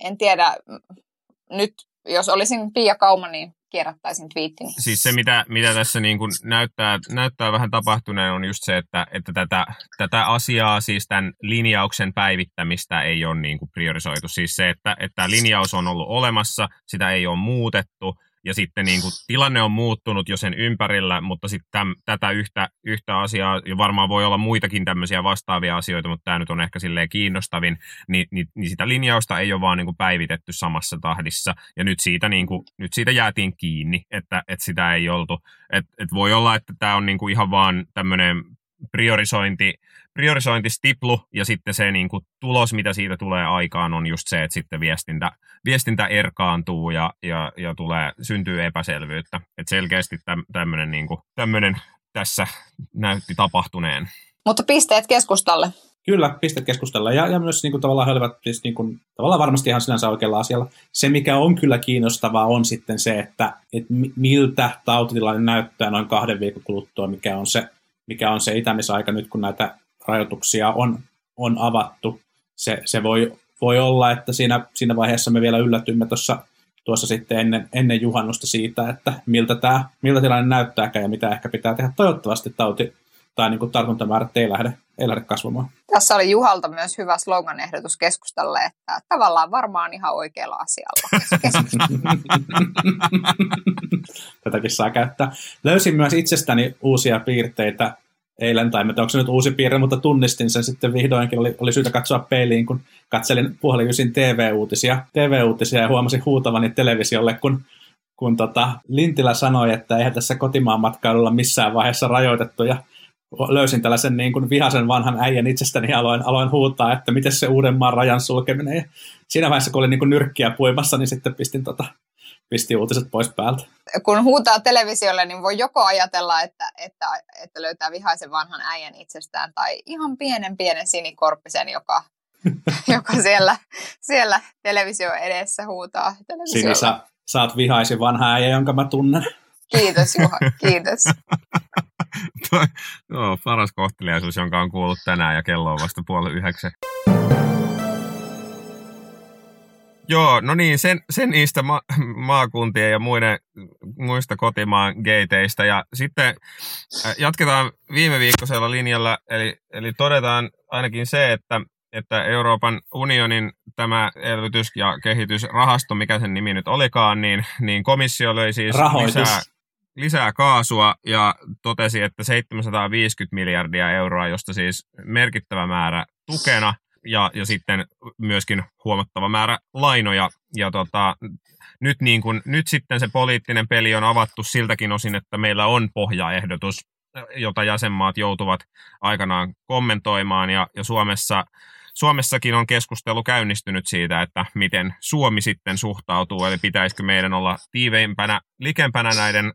en tiedä, nyt jos olisin Pia Kauma, niin kierrättäisin twiittini. Siis se, mitä, mitä tässä niin kuin näyttää, näyttää vähän tapahtuneen, on just se, että, että tätä, tätä asiaa, siis tämän linjauksen päivittämistä ei ole niin kuin priorisoitu. Siis se, että, että linjaus on ollut olemassa, sitä ei ole muutettu, ja sitten niin kuin, tilanne on muuttunut jo sen ympärillä, mutta sitten täm, tätä yhtä, yhtä asiaa, ja varmaan voi olla muitakin tämmöisiä vastaavia asioita, mutta tämä nyt on ehkä silleen kiinnostavin, niin, niin, niin sitä linjausta ei ole vaan niin kuin päivitetty samassa tahdissa, ja nyt siitä, niin kuin, nyt siitä jäätiin kiinni, että, että sitä ei oltu. Et, et voi olla, että tämä on niin kuin ihan vaan tämmöinen priorisointi, priorisointistiplu ja sitten se niin kuin, tulos, mitä siitä tulee aikaan, on just se, että sitten viestintä, viestintä erkaantuu ja, ja, ja tulee, syntyy epäselvyyttä. Et selkeästi täm, tämmöinen niin kuin, tässä näytti tapahtuneen. Mutta pisteet keskustalle. Kyllä, piste keskustella. Ja, ja myös niin kuin, tavallaan he olivat siis, niin kuin, tavallaan varmasti ihan sinänsä oikealla asialla. Se, mikä on kyllä kiinnostavaa, on sitten se, että et mi- miltä tautitilanne näyttää noin kahden viikon kuluttua, mikä on se, mikä on se itämisaika nyt, kun näitä rajoituksia on, on avattu. Se, se voi, voi olla, että siinä, siinä vaiheessa me vielä yllätymme tuossa tuossa sitten ennen, ennen juhannusta siitä, että miltä, tämä, miltä tilanne näyttääkään ja mitä ehkä pitää tehdä. Toivottavasti tauti, tai niin kuin tartuntamäärät ei lähde, ei lähde kasvamaan. Tässä oli Juhalta myös hyvä slogan-ehdotus keskustalle, että tavallaan varmaan ihan oikealla asialla. Tätäkin saa käyttää. Löysin myös itsestäni uusia piirteitä eilen, tai onko se nyt uusi piirre, mutta tunnistin sen sitten vihdoinkin. Oli, oli syytä katsoa peiliin, kun katselin puhelin TV-uutisia, TV-uutisia ja huomasin huutavani televisiolle, kun kun tota Lintilä sanoi, että eihän tässä kotimaan matkailulla missään vaiheessa rajoitettu, ja löysin tällaisen niin kuin vihaisen vanhan äijän itsestäni ja aloin, aloin huutaa, että miten se Uudenmaan rajan sulkeminen. Ja siinä vaiheessa, kun olin niin kuin nyrkkiä puimassa, niin sitten pistin, tota, pistin uutiset pois päältä. Kun huutaa televisiolle, niin voi joko ajatella, että, että, että löytää vihaisen vanhan äijän itsestään, tai ihan pienen pienen sinikorppisen, joka, joka siellä, siellä televisio edessä huutaa. Sini, sä, sä oot vihaisin vanha äijä, jonka mä tunnen. Kiitos Juha, kiitos. Joo, paras kohteliaisuus, jonka on kuullut tänään ja kello on vasta puoli yhdeksän. Joo, no niin, sen, sen niistä ma- maakuntien ja muiden, muista kotimaan geiteistä. Ja sitten äh, jatketaan viime viikkoisella linjalla, eli, eli todetaan ainakin se, että, että Euroopan unionin tämä elvytys- ja kehitysrahasto, mikä sen nimi nyt olikaan, niin, niin komissio löi siis Rahoitus. lisää, lisää kaasua ja totesi, että 750 miljardia euroa, josta siis merkittävä määrä tukena ja, ja sitten myöskin huomattava määrä lainoja. Ja tota, nyt, niin kun, nyt sitten se poliittinen peli on avattu siltäkin osin, että meillä on pohjaehdotus, jota jäsenmaat joutuvat aikanaan kommentoimaan ja, ja Suomessa Suomessakin on keskustelu käynnistynyt siitä, että miten Suomi sitten suhtautuu, eli pitäisikö meidän olla tiiveimpänä, likempänä näiden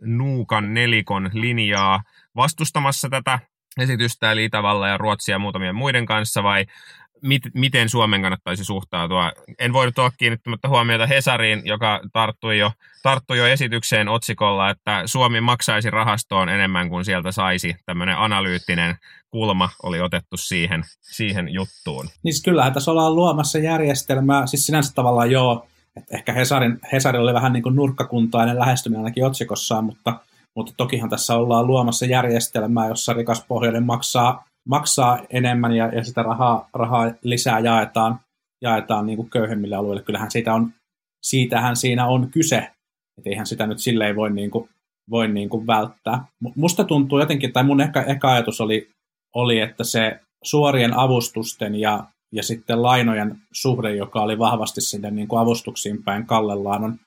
nuukan nelikon linjaa vastustamassa tätä esitystä, eli Itävalla ja Ruotsia ja muutamien muiden kanssa, vai mit, miten Suomen kannattaisi suhtautua. En voinut olla kiinnittämättä huomiota Hesariin, joka tarttui jo, tarttui jo esitykseen otsikolla, että Suomi maksaisi rahastoon enemmän kuin sieltä saisi. Tämmöinen analyyttinen kulma oli otettu siihen, siihen juttuun. Niin kyllähän tässä ollaan luomassa järjestelmää, siis sinänsä tavallaan joo, että ehkä Hesarin, Hesarin oli vähän niin kuin nurkkakuntainen lähestyminen ainakin otsikossaan, mutta, mutta tokihan tässä ollaan luomassa järjestelmää, jossa rikas pohjoinen maksaa maksaa enemmän ja, ja sitä rahaa, rahaa lisää jaetaan, jaetaan niin kuin köyhemmille alueille. Kyllähän siitä on, siitähän siinä on kyse, että eihän sitä nyt silleen voi, niin kuin, voi niin kuin välttää. Musta tuntuu jotenkin, tai mun ehkä, ehkä ajatus oli, oli, että se suorien avustusten ja, ja sitten lainojen suhde, joka oli vahvasti sinne niin kuin avustuksiin päin kallellaan, on,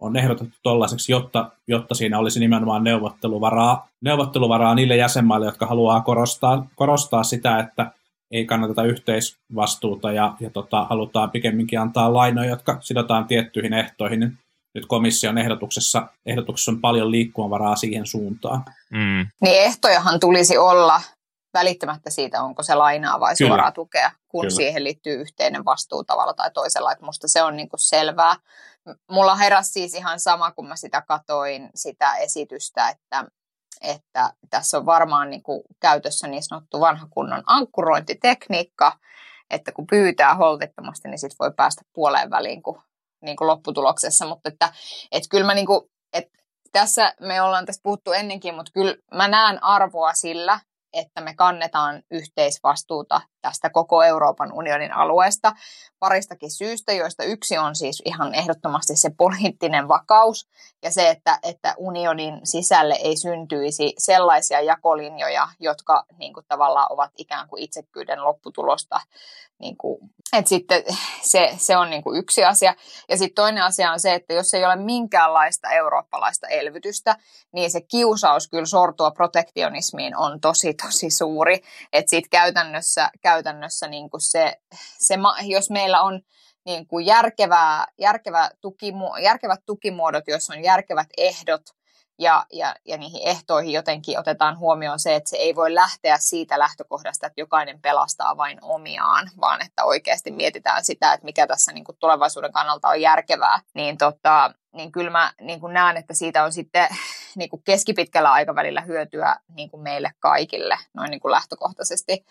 on ehdotettu tollaiseksi, jotta, jotta siinä olisi nimenomaan neuvotteluvaraa, neuvotteluvaraa niille jäsenmaille, jotka haluaa korostaa, korostaa sitä, että ei kannateta yhteisvastuuta ja, ja tota, halutaan pikemminkin antaa lainoja, jotka sidotaan tiettyihin ehtoihin. Niin nyt komission ehdotuksessa, ehdotuksessa on paljon liikkumavaraa siihen suuntaan. Mm. Niin ehtojahan tulisi olla välittämättä siitä, onko se lainaa vai Kyllä. suoraa tukea, kun Kyllä. siihen liittyy yhteinen vastuu tavalla tai toisella. Että musta se on niin kuin selvää. Mulla heräsi siis ihan sama, kun mä sitä katoin, sitä esitystä, että, että tässä on varmaan niin kuin käytössä niin sanottu vanha kunnon ankkurointitekniikka, että kun pyytää holtittomasti, niin sitten voi päästä puoleen väliin kuin, niin kuin lopputuloksessa. Mutta että, että kyllä mä niin kuin, että tässä me ollaan tästä puhuttu ennenkin, mutta kyllä mä näen arvoa sillä, että me kannetaan yhteisvastuuta tästä koko Euroopan unionin alueesta paristakin syystä, joista yksi on siis ihan ehdottomasti se poliittinen vakaus ja se, että, että unionin sisälle ei syntyisi sellaisia jakolinjoja, jotka niin kuin, tavallaan ovat ikään kuin itsekyyden lopputulosta. Niin kuin, että sitten se, se on niin kuin yksi asia. Ja sitten toinen asia on se, että jos ei ole minkäänlaista eurooppalaista elvytystä, niin se kiusaus kyllä sortua protektionismiin on tosi, tosi suuri. Että sitten käytännössä, käytännössä niin kuin se, se, jos meillä on niin kuin järkevää, järkevä tukimu- järkevät tukimuodot, joissa on järkevät ehdot, ja, ja, ja niihin ehtoihin jotenkin otetaan huomioon se, että se ei voi lähteä siitä lähtökohdasta, että jokainen pelastaa vain omiaan, vaan että oikeasti mietitään sitä, että mikä tässä niin kuin tulevaisuuden kannalta on järkevää, niin, tota, niin kyllä mä niin kuin näen, että siitä on sitten niin kuin keskipitkällä aikavälillä hyötyä niin kuin meille kaikille, noin niin kuin lähtökohtaisesti.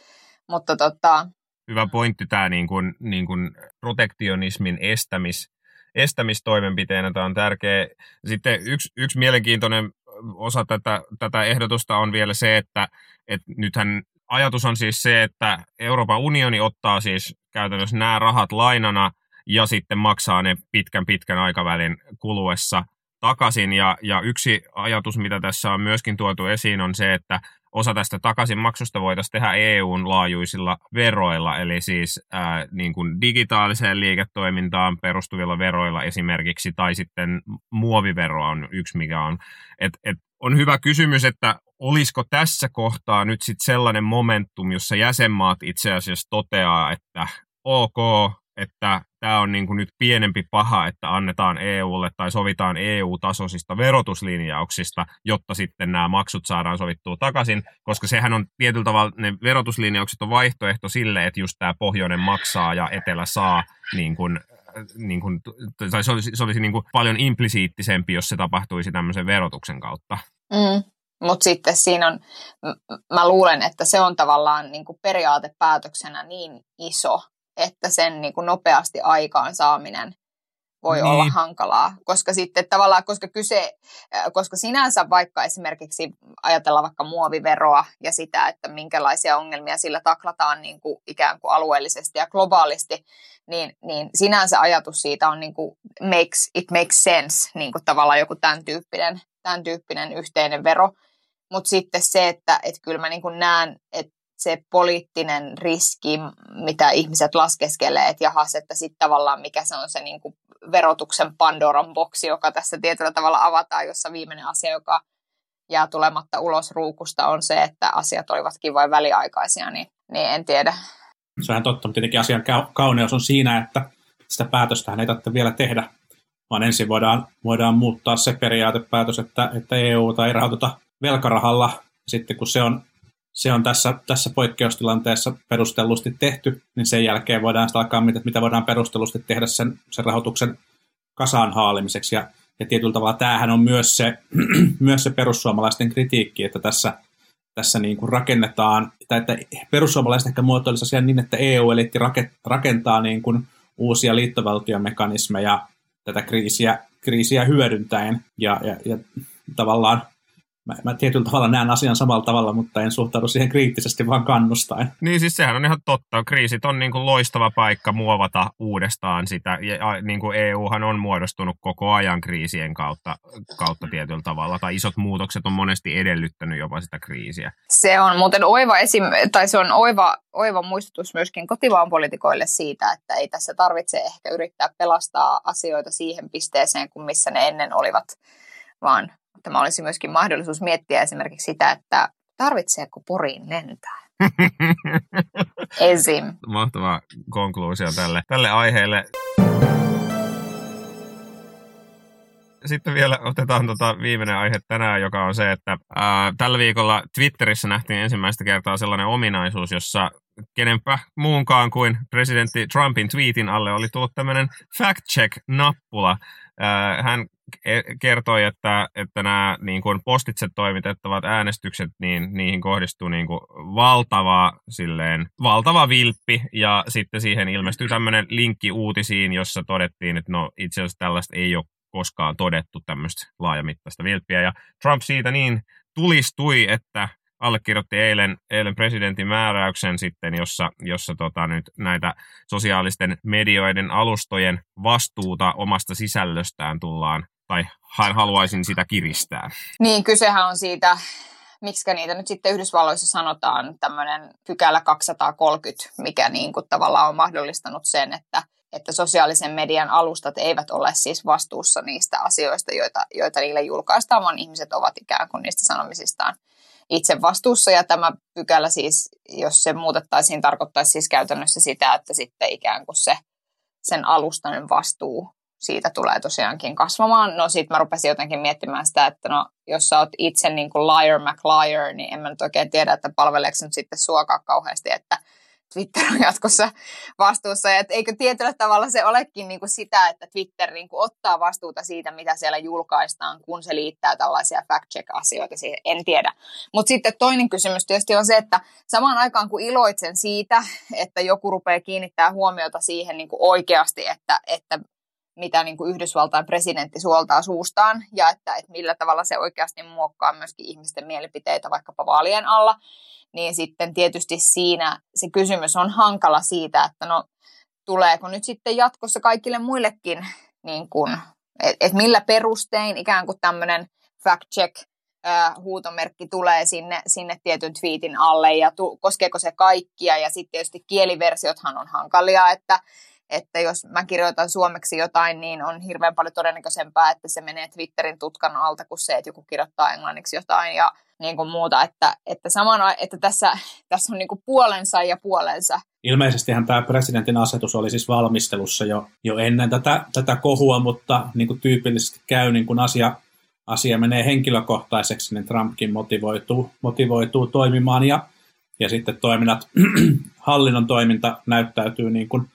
Mutta tota, Hyvä pointti tämä niin kuin, niin kuin protektionismin estämis, estämistoimenpiteenä. Tämä on tärkeä. Sitten yksi, yksi mielenkiintoinen osa tätä, tätä ehdotusta on vielä se, että, että nythän ajatus on siis se, että Euroopan unioni ottaa siis käytännössä nämä rahat lainana ja sitten maksaa ne pitkän pitkän aikavälin kuluessa takaisin. Ja, ja yksi ajatus, mitä tässä on myöskin tuotu esiin, on se, että osa tästä takaisinmaksusta voitaisiin tehdä EUn laajuisilla veroilla, eli siis ää, niin kuin digitaaliseen liiketoimintaan perustuvilla veroilla esimerkiksi, tai sitten muovivero on yksi, mikä on. Et, et on hyvä kysymys, että olisiko tässä kohtaa nyt sitten sellainen momentum, jossa jäsenmaat itse asiassa toteaa, että ok, että tämä on niin kuin nyt pienempi paha, että annetaan EUlle tai sovitaan EU-tasoisista verotuslinjauksista, jotta sitten nämä maksut saadaan sovittua takaisin, koska sehän on tietyllä tavalla, ne verotuslinjaukset on vaihtoehto sille, että just tämä pohjoinen maksaa ja etelä saa niin kuin niin kuin, tai se olisi, se olisi niin kuin paljon implisiittisempi, jos se tapahtuisi tämmöisen verotuksen kautta. Mm. Mutta sitten siinä on, mä luulen, että se on tavallaan niin kuin periaatepäätöksenä niin iso, että sen niin kuin nopeasti aikaan saaminen voi niin. olla hankalaa, koska sitten tavallaan, koska kyse, koska sinänsä vaikka esimerkiksi ajatellaan vaikka muoviveroa ja sitä, että minkälaisia ongelmia sillä taklataan niin kuin ikään kuin alueellisesti ja globaalisti, niin, niin sinänsä ajatus siitä on niin kuin makes, it makes sense, niin kuin tavallaan joku tämän tyyppinen, tämän tyyppinen yhteinen vero, mutta sitten se, että et kyllä mä niin näen, että se poliittinen riski, mitä ihmiset laskeskelee, että jahas, että sitten tavallaan mikä se on se niin kuin verotuksen Pandoran boksi, joka tässä tietyllä tavalla avataan, jossa viimeinen asia, joka jää tulematta ulos ruukusta, on se, että asiat olivatkin vain väliaikaisia, niin, niin en tiedä. Se on totta, mutta tietenkin asian kauneus on siinä, että sitä päätöstä ei tarvitse vielä tehdä, vaan ensin voidaan, voidaan muuttaa se periaatepäätös, että, että EU ei rahoiteta velkarahalla. Sitten kun se on se on tässä, tässä poikkeustilanteessa perustellusti tehty, niin sen jälkeen voidaan sitä alkaa mitä, mitä voidaan perustellusti tehdä sen, sen rahoituksen kasaan haalimiseksi. Ja, ja tietyllä tavalla tämähän on myös se, myös se perussuomalaisten kritiikki, että tässä, tässä niin kuin rakennetaan, tai että perussuomalaiset ehkä muotoilisi asian niin, että EU-eliitti rakentaa niin kuin uusia liittovaltiomekanismeja tätä kriisiä, kriisiä hyödyntäen, ja, ja, ja tavallaan mä, mä tietyllä tavalla näen asian samalla tavalla, mutta en suhtaudu siihen kriittisesti, vaan kannustain. Niin siis sehän on ihan totta. Kriisit on niin kuin loistava paikka muovata uudestaan sitä. Ja niin kuin EUhan on muodostunut koko ajan kriisien kautta, kautta tietyllä tavalla. Tai isot muutokset on monesti edellyttänyt jopa sitä kriisiä. Se on muuten oiva esim, tai se on oiva, oiva muistutus myöskin kotivaan poliitikoille siitä, että ei tässä tarvitse ehkä yrittää pelastaa asioita siihen pisteeseen, kuin missä ne ennen olivat, vaan tämä olisi myöskin mahdollisuus miettiä esimerkiksi sitä, että tarvitseeko Poriin lentää. Esim. Mahtava konkluusio tälle, tälle aiheelle. Sitten vielä otetaan tota viimeinen aihe tänään, joka on se, että ää, tällä viikolla Twitterissä nähtiin ensimmäistä kertaa sellainen ominaisuus, jossa kenenpä muunkaan kuin presidentti Trumpin tweetin alle oli tullut tämmöinen fact check-nappula. Hän kertoi, että, että nämä niin kuin postitse toimitettavat äänestykset, niin niihin kohdistuu niin kuin valtava, silleen, valtava vilppi, ja sitten siihen ilmestyi tämmöinen linkki uutisiin, jossa todettiin, että no itse asiassa tällaista ei ole koskaan todettu tämmöistä laajamittaista vilppiä, ja Trump siitä niin tulistui, että allekirjoitti eilen, eilen presidentin määräyksen sitten, jossa, jossa tota nyt näitä sosiaalisten medioiden alustojen vastuuta omasta sisällöstään tullaan tai hän haluaisin sitä kiristää. Niin, kysehän on siitä, miksi niitä nyt sitten Yhdysvalloissa sanotaan tämmöinen pykälä 230, mikä niin kuin tavallaan on mahdollistanut sen, että, että sosiaalisen median alustat eivät ole siis vastuussa niistä asioista, joita, joita niille julkaistaan, vaan ihmiset ovat ikään kuin niistä sanomisistaan itse vastuussa. Ja tämä pykälä siis, jos se muutettaisiin, tarkoittaisi siis käytännössä sitä, että sitten ikään kuin se sen alustan vastuu siitä tulee tosiaankin kasvamaan. No sit mä rupesin jotenkin miettimään sitä, että no jos sä oot itse niin kuin liar McLiar, niin en mä nyt oikein tiedä, että palveleeko nyt sitten suokaa kauheasti, että Twitter on jatkossa vastuussa. Ja eikö tietyllä tavalla se olekin niin kuin sitä, että Twitter niin kuin ottaa vastuuta siitä, mitä siellä julkaistaan, kun se liittää tällaisia fact-check-asioita siihen, en tiedä. Mutta sitten toinen kysymys tietysti on se, että samaan aikaan kun iloitsen siitä, että joku rupeaa kiinnittää huomiota siihen niin kuin oikeasti, että, että mitä niin kuin Yhdysvaltain presidentti suoltaa suustaan ja että, että millä tavalla se oikeasti muokkaa myöskin ihmisten mielipiteitä vaikkapa vaalien alla, niin sitten tietysti siinä se kysymys on hankala siitä, että no tuleeko nyt sitten jatkossa kaikille muillekin, niin että et millä perustein ikään kuin tämmöinen fact check huutomerkki tulee sinne, sinne tietyn twiitin alle ja tu, koskeeko se kaikkia. Ja sitten tietysti kieliversiothan on hankalia, että että jos mä kirjoitan suomeksi jotain, niin on hirveän paljon todennäköisempää, että se menee Twitterin tutkan alta kuin se, että joku kirjoittaa englanniksi jotain ja niin kuin muuta, että, että, samana, että tässä, tässä on niin kuin puolensa ja puolensa. Ilmeisestihän tämä presidentin asetus oli siis valmistelussa jo, jo ennen tätä, tätä kohua, mutta niin kuin tyypillisesti käy, niin kuin asia, asia menee henkilökohtaiseksi, niin Trumpkin motivoituu, motivoituu toimimaan ja, ja sitten toiminnat, hallinnon toiminta näyttäytyy niin kuin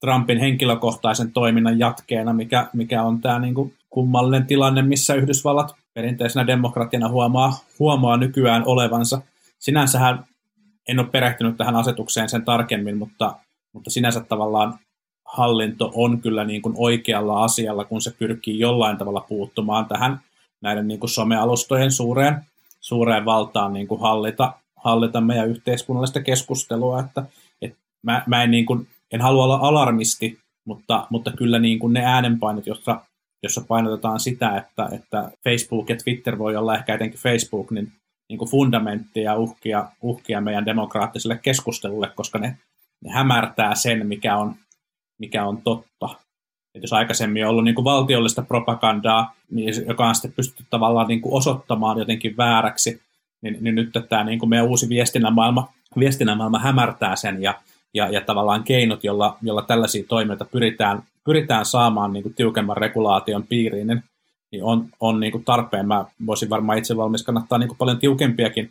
Trumpin henkilökohtaisen toiminnan jatkeena, mikä, mikä on tämä niin kuin kummallinen tilanne, missä Yhdysvallat perinteisenä demokratiana huomaa, huomaa nykyään olevansa. Sinänsähän en ole perehtynyt tähän asetukseen sen tarkemmin, mutta, mutta sinänsä tavallaan hallinto on kyllä niin kuin oikealla asialla, kun se pyrkii jollain tavalla puuttumaan tähän näiden niin kuin somealustojen suureen, suureen valtaan niin kuin hallita, hallita meidän yhteiskunnallista keskustelua. Että, että mä, mä en, niin kuin, en halua olla alarmisti, mutta, mutta kyllä niin kuin ne äänenpainot, jossa, jossa painotetaan sitä, että, että Facebook ja Twitter voi olla ehkä etenkin Facebook, niin, niin kuin fundamentteja uhkia, uhkia meidän demokraattiselle keskustelulle, koska ne, ne hämärtää sen, mikä on, mikä on totta. Et jos aikaisemmin on ollut niin kuin valtiollista propagandaa, niin, joka on sitten pystytty tavallaan niin kuin osoittamaan jotenkin vääräksi, niin, niin nyt tämä niin kuin meidän uusi viestinnän maailma, viestinnän maailma hämärtää sen ja, ja, ja tavallaan keinot, jolla, jolla tällaisia toimijoita pyritään, pyritään saamaan niin kuin tiukemman regulaation piiriin, niin, niin on, on niin kuin tarpeen. Mä voisin varmaan itse valmis kannattaa niin kuin paljon tiukempiakin,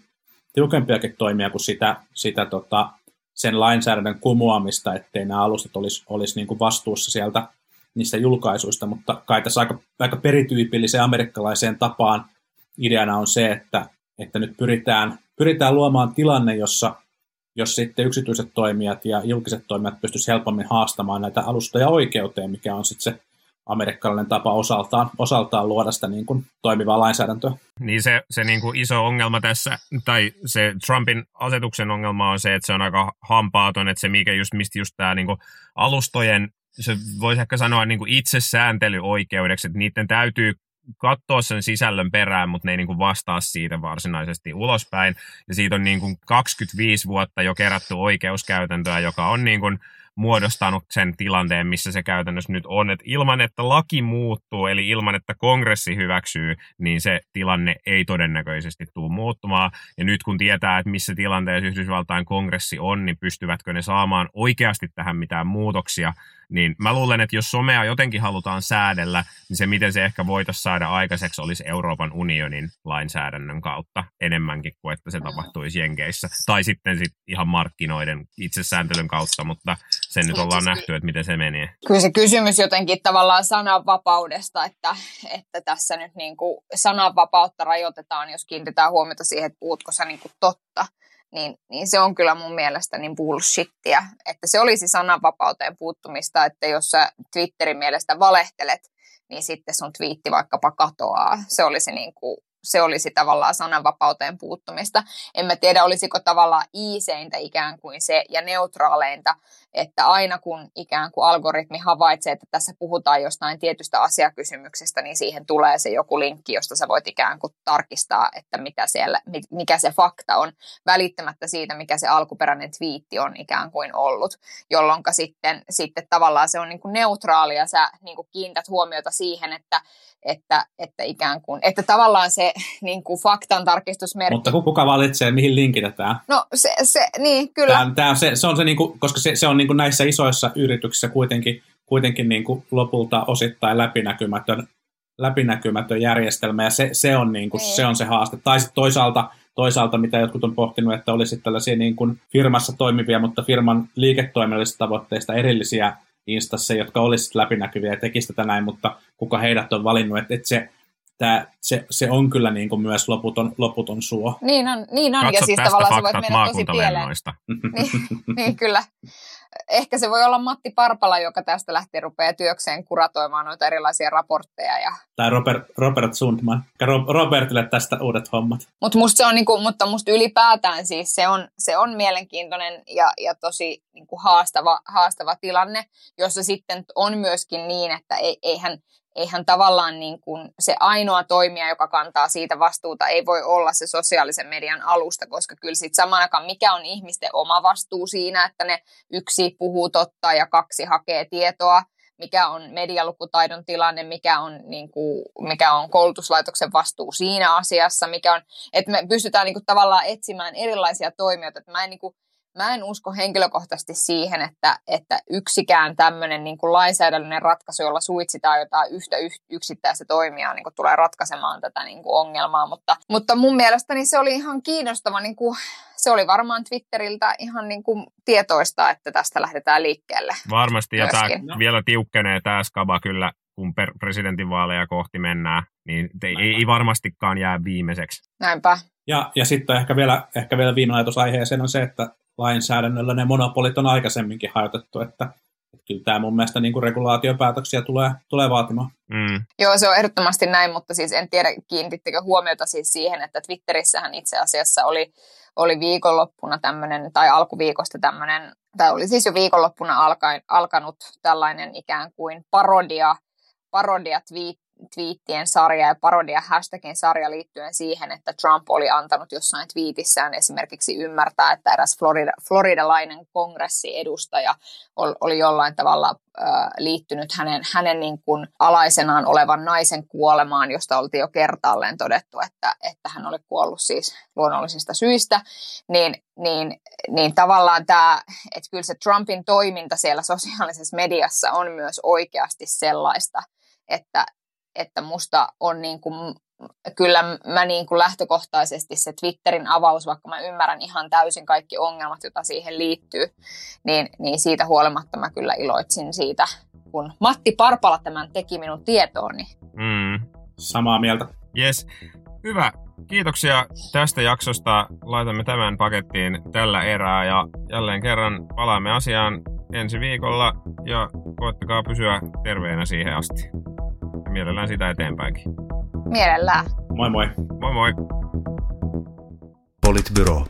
tiukempiakin toimia kuin sitä, sitä tota, sen lainsäädännön kumoamista, ettei nämä alustat olisi, olisi niin kuin vastuussa sieltä niistä julkaisuista, mutta kai tässä aika, aika perityypilliseen amerikkalaiseen tapaan ideana on se, että, että nyt pyritään, pyritään luomaan tilanne, jossa jos sitten yksityiset toimijat ja julkiset toimijat pystyisivät helpommin haastamaan näitä alustoja oikeuteen, mikä on sitten se amerikkalainen tapa osaltaan, osaltaan luoda sitä niin kuin toimivaa lainsäädäntöä. Niin se, se niin kuin iso ongelma tässä, tai se Trumpin asetuksen ongelma on se, että se on aika hampaaton, että se mikä just, mistä just tämä niin kuin alustojen, se voisi ehkä sanoa niin kuin itsesääntelyoikeudeksi, että niiden täytyy katsoa sen sisällön perään, mutta ne ei niin kuin vastaa siitä varsinaisesti ulospäin. Ja siitä on niin kuin 25 vuotta jo kerätty oikeuskäytäntöä, joka on niin kuin muodostanut sen tilanteen, missä se käytännössä nyt on. Et ilman, että laki muuttuu, eli ilman, että kongressi hyväksyy, niin se tilanne ei todennäköisesti tule muuttumaan. Ja nyt kun tietää, että missä tilanteessa Yhdysvaltain kongressi on, niin pystyvätkö ne saamaan oikeasti tähän mitään muutoksia, niin mä luulen, että jos somea jotenkin halutaan säädellä, niin se miten se ehkä voitaisiin saada aikaiseksi olisi Euroopan unionin lainsäädännön kautta enemmänkin kuin että se tapahtuisi Jenkeissä. Tai sitten sit ihan markkinoiden itsesääntelyn kautta, mutta sen nyt ollaan nähty, että miten se menee. Kyllä se kysymys jotenkin tavallaan sananvapaudesta, että, että tässä nyt niin kuin sananvapautta rajoitetaan, jos kiinnitetään huomiota siihen, että puhutko sä niin kuin totta niin, niin se on kyllä mun mielestä niin bullshittia, että se olisi sananvapauteen puuttumista, että jos sä Twitterin mielestä valehtelet, niin sitten sun twiitti vaikkapa katoaa. Se olisi niin kuin se olisi tavallaan sananvapauteen puuttumista. En mä tiedä, olisiko tavallaan iiseintä ikään kuin se ja neutraaleinta, että aina kun ikään kuin algoritmi havaitsee, että tässä puhutaan jostain tietystä asiakysymyksestä, niin siihen tulee se joku linkki, josta sä voit ikään kuin tarkistaa, että mitä siellä, mikä se fakta on, välittämättä siitä, mikä se alkuperäinen twiitti on ikään kuin ollut, jolloin sitten, sitten tavallaan se on niin kuin neutraali ja sä niin kuin kiinnität huomiota siihen, että, että, että ikään kuin, että tavallaan se niin kuin faktan tarkistusmerkki. Mutta kuka valitsee, mihin linkitetään? No se, se niin kyllä. Tämä, tämä, se, se on se, niin kuin, koska se, se on niin kuin näissä isoissa yrityksissä kuitenkin, kuitenkin niin kuin lopulta osittain läpinäkymätön, läpinäkymätön järjestelmä, ja se, se, on, niin kuin, niin. se on se haaste. Tai sitten toisaalta, toisaalta, mitä jotkut on pohtinut, että olisi tällaisia niin kuin firmassa toimivia, mutta firman liiketoiminnallisista tavoitteista erillisiä instansseja, jotka olisivat läpinäkyviä ja tekisivät tätä näin, mutta kuka heidät on valinnut, että, että se, tää, se, se on kyllä niin kuin myös loputon, loputon suo. Niin on, niin on. Ja siis tästä tavallaan se voit mennä tosi pieleen. niin, niin, kyllä. ehkä se voi olla Matti Parpala, joka tästä lähtee rupeaa työkseen kuratoimaan noita erilaisia raportteja. Ja... Tai Robert, Robert Sundman. Robertille tästä uudet hommat. Mut musta se on niinku, mutta musta ylipäätään siis se on, se on mielenkiintoinen ja, ja tosi niinku haastava, haastava tilanne, jossa sitten on myöskin niin, että ei, eihän, eihän tavallaan niin kuin se ainoa toimija, joka kantaa siitä vastuuta, ei voi olla se sosiaalisen median alusta, koska kyllä sitten samaan aikaan mikä on ihmisten oma vastuu siinä, että ne yksi puhuu totta ja kaksi hakee tietoa, mikä on medialukutaidon tilanne, mikä on, niin kuin, mikä on koulutuslaitoksen vastuu siinä asiassa, mikä on, että me pystytään niin kuin, tavallaan etsimään erilaisia toimijoita, että mä en niin kuin, mä en usko henkilökohtaisesti siihen, että, että yksikään tämmöinen niin kuin lainsäädännöllinen ratkaisu, jolla suitsitaan jotain yhtä yksittäistä toimijaa, niin kuin tulee ratkaisemaan tätä niin kuin ongelmaa. Mutta, mutta mun mielestäni se oli ihan kiinnostava, niin kuin, se oli varmaan Twitteriltä ihan niin kuin tietoista, että tästä lähdetään liikkeelle. Varmasti, ja tämä vielä tiukkenee tämä skaba kyllä, kun per presidentinvaaleja kohti mennään, niin ei, ei varmastikaan jää viimeiseksi. Näinpä. Ja, ja sitten ehkä vielä, ehkä vielä viime ajatus aiheeseen on se, että lainsäädännöllä ne monopolit on aikaisemminkin hajotettu, että, että kyllä tämä mun mielestä niin kuin regulaatiopäätöksiä tulee, tulee vaatimaan. Mm. Joo, se on ehdottomasti näin, mutta siis en tiedä, kiinnitittekö huomiota siis siihen, että Twitterissähän itse asiassa oli, oli viikonloppuna tämmöinen, tai alkuviikosta tämmöinen, tai oli siis jo viikonloppuna alkaen, alkanut tällainen ikään kuin parodia, parodia twiittien sarja ja parodia hashtagin sarja liittyen siihen, että Trump oli antanut jossain twiitissään esimerkiksi ymmärtää, että eräs Florida, floridalainen kongressiedustaja oli jollain tavalla liittynyt hänen, hänen niin kuin alaisenaan olevan naisen kuolemaan, josta oltiin jo kertaalleen todettu, että, että hän oli kuollut siis luonnollisista syistä, niin, niin, niin tavallaan tämä, että kyllä se Trumpin toiminta siellä sosiaalisessa mediassa on myös oikeasti sellaista, että, että musta on niin kuin, kyllä mä niin kuin lähtökohtaisesti se Twitterin avaus, vaikka mä ymmärrän ihan täysin kaikki ongelmat, joita siihen liittyy, niin, niin siitä huolimatta mä kyllä iloitsin siitä, kun Matti Parpala tämän teki minun tietooni. Mm. Samaa mieltä. Yes. Hyvä. Kiitoksia tästä jaksosta. Laitamme tämän pakettiin tällä erää ja jälleen kerran palaamme asiaan ensi viikolla ja koettakaa pysyä terveenä siihen asti mielellään sitä eteenpäinkin. Mielellään. Moi moi. Moi moi. Politbyro.